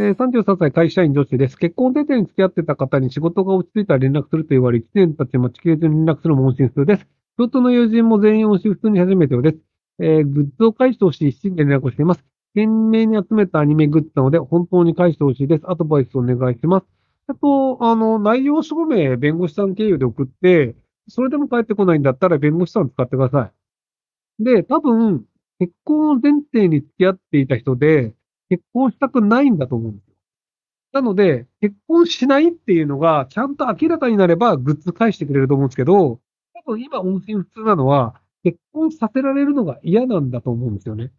えー、33歳会社員女子です。結婚手々に付き合ってた方に仕事が落ち着いたら連絡すると言われ、1年経ち待ちきれずに連絡するも問診数です。仕事の友人も全員押し普通に始めてようです。えー、グッズを返してほしい一心で連絡をしています。懸命に集めたアニメグッズなので、本当に返してほしいです。アドバイスお願いします。あと、あの、内容証明、弁護士さん経由で送って、それでも返ってこないんだったら弁護士さん使ってください。で、多分、結婚を前提に付き合っていた人で、結婚したくないんだと思うんですよ。なので、結婚しないっていうのが、ちゃんと明らかになれば、グッズ返してくれると思うんですけど、多分今、音信不通なのは、結婚させられるのが嫌なんだと思うんですよね。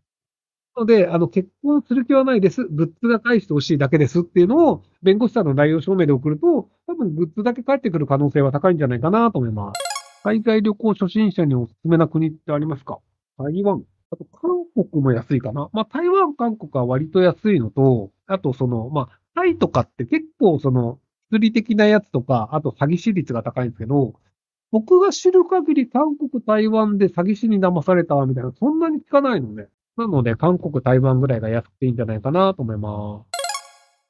なので、あの、結婚する気はないです。グッズが返してほしいだけですっていうのを、弁護士さんの内容証明で送ると、多分グッズだけ返ってくる可能性は高いんじゃないかなと思います。海外旅行初心者におすすめな国ってありますか？台湾。あと、韓国も安いかな。まあ、台湾、韓国は割と安いのと、あと、その、まあ、タイとかって結構、その、物理的なやつとか、あと詐欺師率が高いんですけど、僕が知る限り韓国、台湾で詐欺師に騙されたみたいな、そんなに聞かないのね。なので、韓国、台湾ぐらいが安くていいんじゃないかなと思います。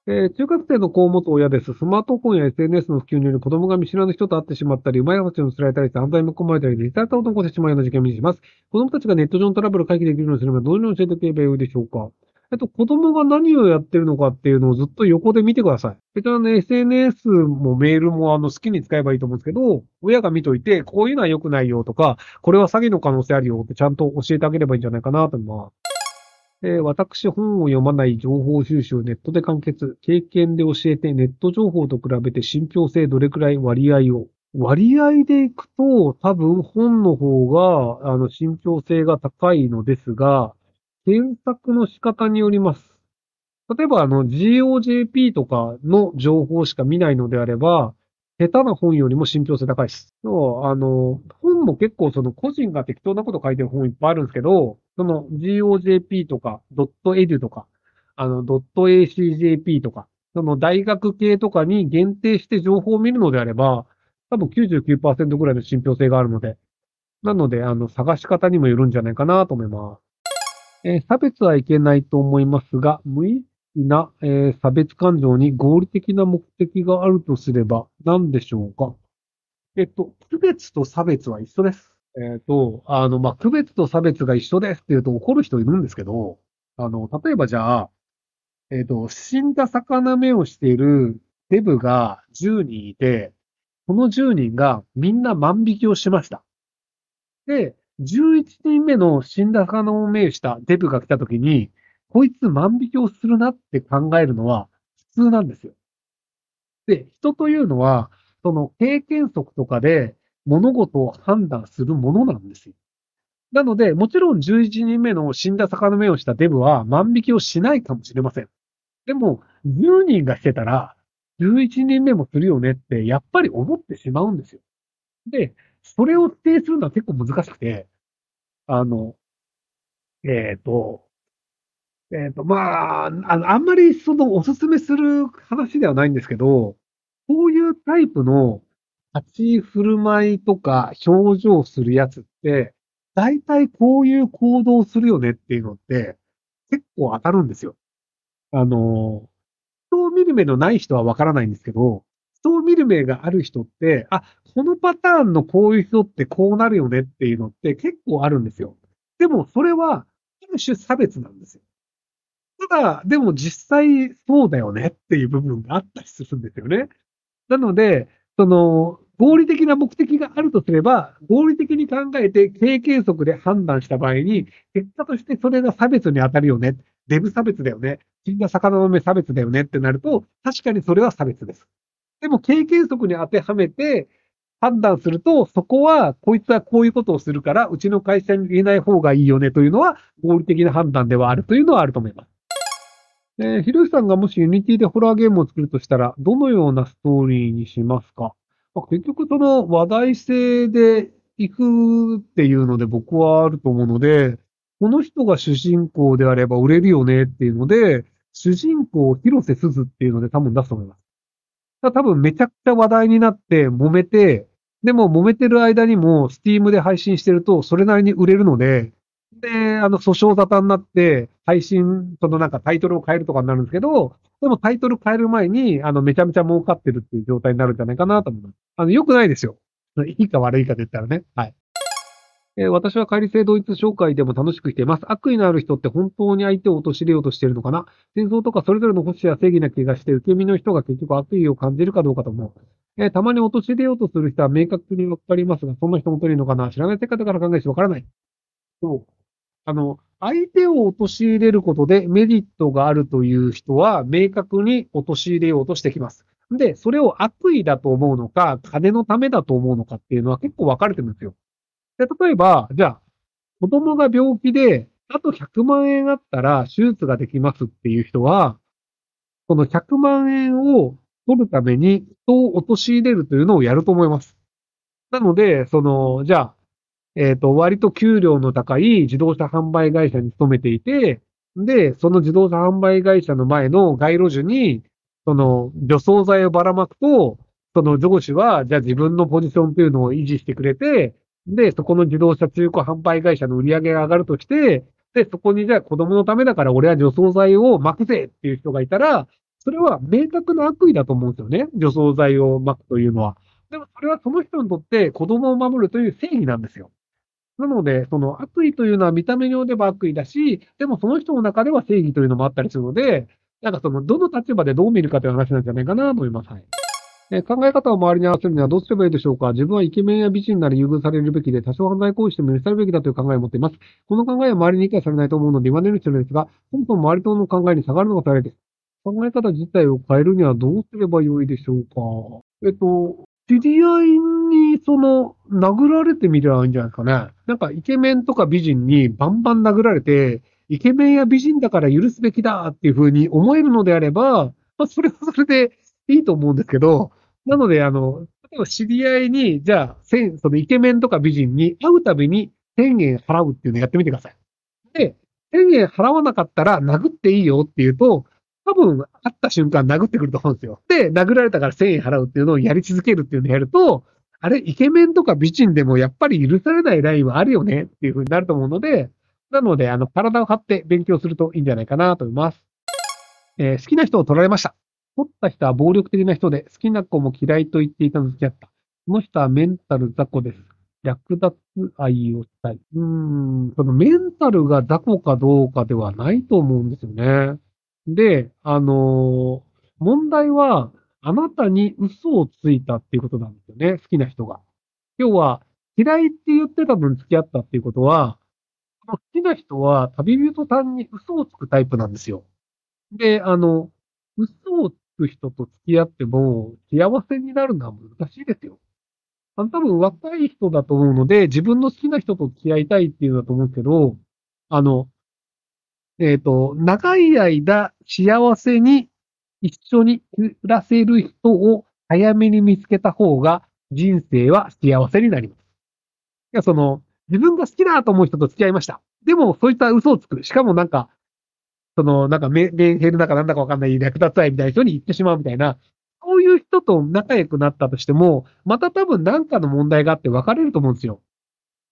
えー、中学生の子を持つ親です。スマートフォンや SNS の普及により子供が見知らぬ人と会ってしまったり、うまい話をすられたりして犯罪に込まれたり、実際たことを起こしてしまうような事件を見にします。子供たちがネット上のトラブルを解決できるようにするにはどのように教えておけばよいでしょうかえっと、子供が何をやってるのかっていうのをずっと横で見てください。別にね、SNS もメールもあの好きに使えばいいと思うんですけど、親が見といて、こういうのは良くないよとか、これは詐欺の可能性あるよってちゃんと教えてあげればいいんじゃないかなと思います。えー、私、本を読まない情報収集、ネットで完結、経験で教えて、ネット情報と比べて信憑性どれくらい割合を。割合でいくと、多分本の方が、あの、信憑性が高いのですが、検索の仕方によります。例えば、あの、GOJP とかの情報しか見ないのであれば、下手な本よりも信憑性高いです。あの、本も結構その個人が適当なこと書いてる本いっぱいあるんですけど、その GOJP とか、.edu とか、あの、.acjp とか、その大学系とかに限定して情報を見るのであれば、多分99%ぐらいの信憑性があるので、なので、あの、探し方にもよるんじゃないかなと思います。えー、差別はいけないと思いますが、無意識な、えー、差別感情に合理的な目的があるとすれば何でしょうか？えっと、区別と差別は一緒です。えっ、と、あの、まあ、区別と差別が一緒ですって言うと怒る人いるんですけど、あの、例えばじゃあ、えっ、と、死んだ魚目をしているデブが10人いて、この10人がみんな万引きをしました。で、11人目の死んだ魚を目したデブが来た時に、こいつ万引きをするなって考えるのは普通なんですよ。で、人というのは、その経験則とかで物事を判断するものなんですよ。なので、もちろん11人目の死んだ魚目をしたデブは万引きをしないかもしれません。でも、10人がしてたら、11人目もするよねって、やっぱり思ってしまうんですよ。で、それを否定するのは結構難しくて、あの、えっ、ー、と、えっ、ー、と、まあ、あの、あんまりそのおすすめする話ではないんですけど、こういうタイプの立ち振る舞いとか表情するやつって、大体こういう行動するよねっていうのって、結構当たるんですよ。あの、人を見る目のない人はわからないんですけど、人を見る目がある人って、あ、このパターンのこういう人ってこうなるよねっていうのって結構あるんですよ。でもそれは、ある種差別なんですよ。ただ、でも実際そうだよねっていう部分があったりするんですよね。なので、その、合理的な目的があるとすれば、合理的に考えて経験則で判断した場合に、結果としてそれが差別に当たるよね。デブ差別だよね。死んだ魚の目差別だよねってなると、確かにそれは差別です。でも経験則に当てはめて判断すると、そこは、こいつはこういうことをするから、うちの会社に入れない方がいいよねというのは、合理的な判断ではあるというのはあると思います。えー、ひろしさんがもし Unity でホラーゲームを作るとしたら、どのようなストーリーにしますか、まあ、結局その話題性で行くっていうので僕はあると思うので、この人が主人公であれば売れるよねっていうので、主人公を広瀬すずっていうので多分出すと思います。た多分めちゃくちゃ話題になって揉めて、でも揉めてる間にも、 Steam で配信してると、それなりに売れるので、で、あの、訴訟沙汰になって、配信、そのなんかタイトルを変えるとかになるんですけど、でもタイトル変える前に、あの、めちゃめちゃ儲かってるっていう状態になるんじゃないかなと思います。あの、良くないですよ。いいか悪いかで言ったらね。はい。えー、私は乖離性同一紹介でも楽しくしています。悪意のある人って本当に相手を陥れようとしているのかな戦争とかそれぞれの保守や正義な気がして、受け身の人が結局悪意を感じるかどうかと思う。えー、たまに陥れようとする人は明確にわかりますが、そんな人本当にいるのかな知らない世界だから考えてわからない。そう。あの、相手を陥れることでメリットがあるという人は明確に陥れようとしてきます。で、それを悪意だと思うのか、金のためだと思うのかっていうのは結構分かれてるんですよ。で、例えば、じゃあ、子供が病気で、あと100万円あったら手術ができますっていう人は、その100万円を取るために人を陥れるというのをやると思います。なので、その、じゃあ、えっ、ー、と、割と給料の高い自動車販売会社に勤めていて、で、その自動車販売会社の前の街路樹に、その、除草剤をばらまくと、その上司は、じゃあ自分のポジションというのを維持してくれて、で、そこの自動車中古販売会社の売り上げが上がるとして、で、そこにじゃあ子供のためだから俺は除草剤を巻くぜっていう人がいたら、それは明確な悪意だと思うんですよね。除草剤を巻くというのは。でもそれはその人にとって子供を守るという正義なんですよ。なので、その悪意というのは見た目によれば悪意だし、でもその人の中では正義というのもあったりするので、なんかその、どの立場でどう見るかという話なんじゃないかなと思います。はい。え考え方を周りに合わせるにはどうすればいいでしょうか自分はイケメンや美人なら優遇されるべきで、多少犯罪行為しても許されるべきだという考えを持っています。この考えは周りに理解されないと思うので言われる必要ですが、そもそも周りとの考えに下がるのが大変です。考え方自体を変えるにはどうすればよいでしょうかえっと、知り合いに、その、殴られてみればいいんじゃないですかね。なんか、イケメンとか美人にバンバン殴られて、イケメンや美人だから許すべきだっていうふうに思えるのであれば、まあ、それはそれで いいと思うんですけど、なので、あの、例えば知り合いに、じゃあ、そのイケメンとか美人に会うたびに1000円払うっていうのをやってみてください。で、1000円払わなかったら殴っていいよっていうと、多分、会った瞬間殴ってくると思うんですよ。で、殴られたから1000円払うっていうのをやり続けるっていうのをやると、あれ、イケメンとか美人でもやっぱり許されないラインはあるよねっていう風になると思うので、なので、あの、体を張って勉強するといいんじゃないかなと思います。えー、好きな人を取られました。取った人は暴力的な人で、好きな子も嫌いと言っていたの付き合った。この人はメンタル雑魚です。略奪愛をしたい。うーん、そのメンタルが雑魚かどうかではないと思うんですよね。で、あのー、問題は、あなたに嘘をついたっていうことなんですよね。好きな人が。要は、嫌いって言ってた分付き合ったっていうことは、好きな人は旅人さんに嘘をつくタイプなんですよ。で、あの、嘘をつく人と付き合っても幸せになるのは難しいですよ。あの多分若い人だと思うので、自分の好きな人と付き合いたいっていうのだと思うけど、あの、えっ、ー、と、長い間幸せに一緒に暮らせる人を早めに見つけた方が人生は幸せになります。いや、その、自分が好きだと思う人と付き合いました。でも、そういった嘘をつく。しかもなんか、その、なんかメ、メンヘルだかなんだかわかんない略奪愛みたいな人に行ってしまうみたいな、そういう人と仲良くなったとしても、また多分何かの問題があって別れると思うんですよ。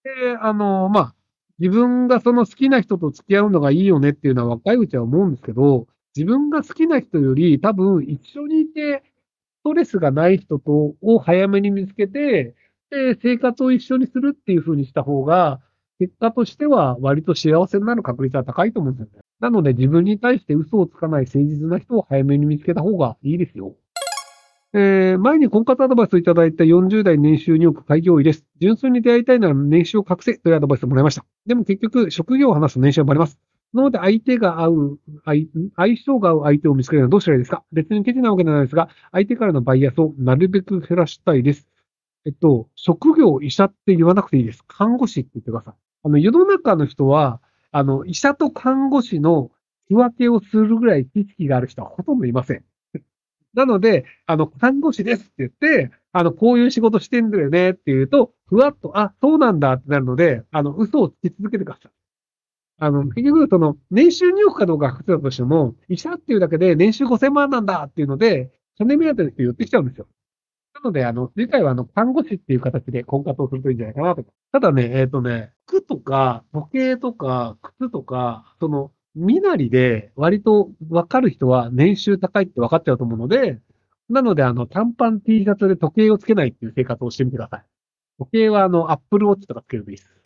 で、あの、まあ、自分がその好きな人と付き合うのがいいよねっていうのは若いうちは思うんですけど、自分が好きな人より多分一緒にいてストレスがない人とを早めに見つけて、で、生活を一緒にするっていう風にした方が、結果としては割と幸せになる確率は高いと思うんですよね。なので自分に対して嘘をつかない誠実な人を早めに見つけた方がいいですよ。えー、前に婚活アドバイスをいただいた40代年収2億開業医です。純粋に出会いたいなら年収を隠せというアドバイスをもらいました。でも結局、職業を話す年収はバレます。なので相手が合う、相性が合う相手を見つけるのはどうしたらいいですか？別にケチなわけじゃないですが、相手からのバイアスをなるべく減らしたいです。えっと、職業医者って言わなくていいです。看護師って言ってください。あの、世の中の人は、あの、医者と看護師の仕分けをするぐらい知識がある人はほとんどいません。なので、あの、看護師ですって言って、あの、こういう仕事してんだよねって言うと、ふわっと、あ、そうなんだってなるので、あの、嘘をつき続けてください。あの、結局、その、年収2億かどうか隠せたとしても、医者っていうだけで年収5000万なんだっていうので、金目当てで言ってきちゃうんですよ。なので、あの、次回はあの、看護師っていう形で婚活をするといいんじゃないかなと。ただね、えっ、ー、とね、服とか、時計とか、靴とか、その、身なりで割と分かる人は年収高いって分かっちゃうと思うので、なので、あの、短パン T シャツで時計をつけないっていう生活をしてみてください。時計は、あの、アップルウォッチとかつけるといいです。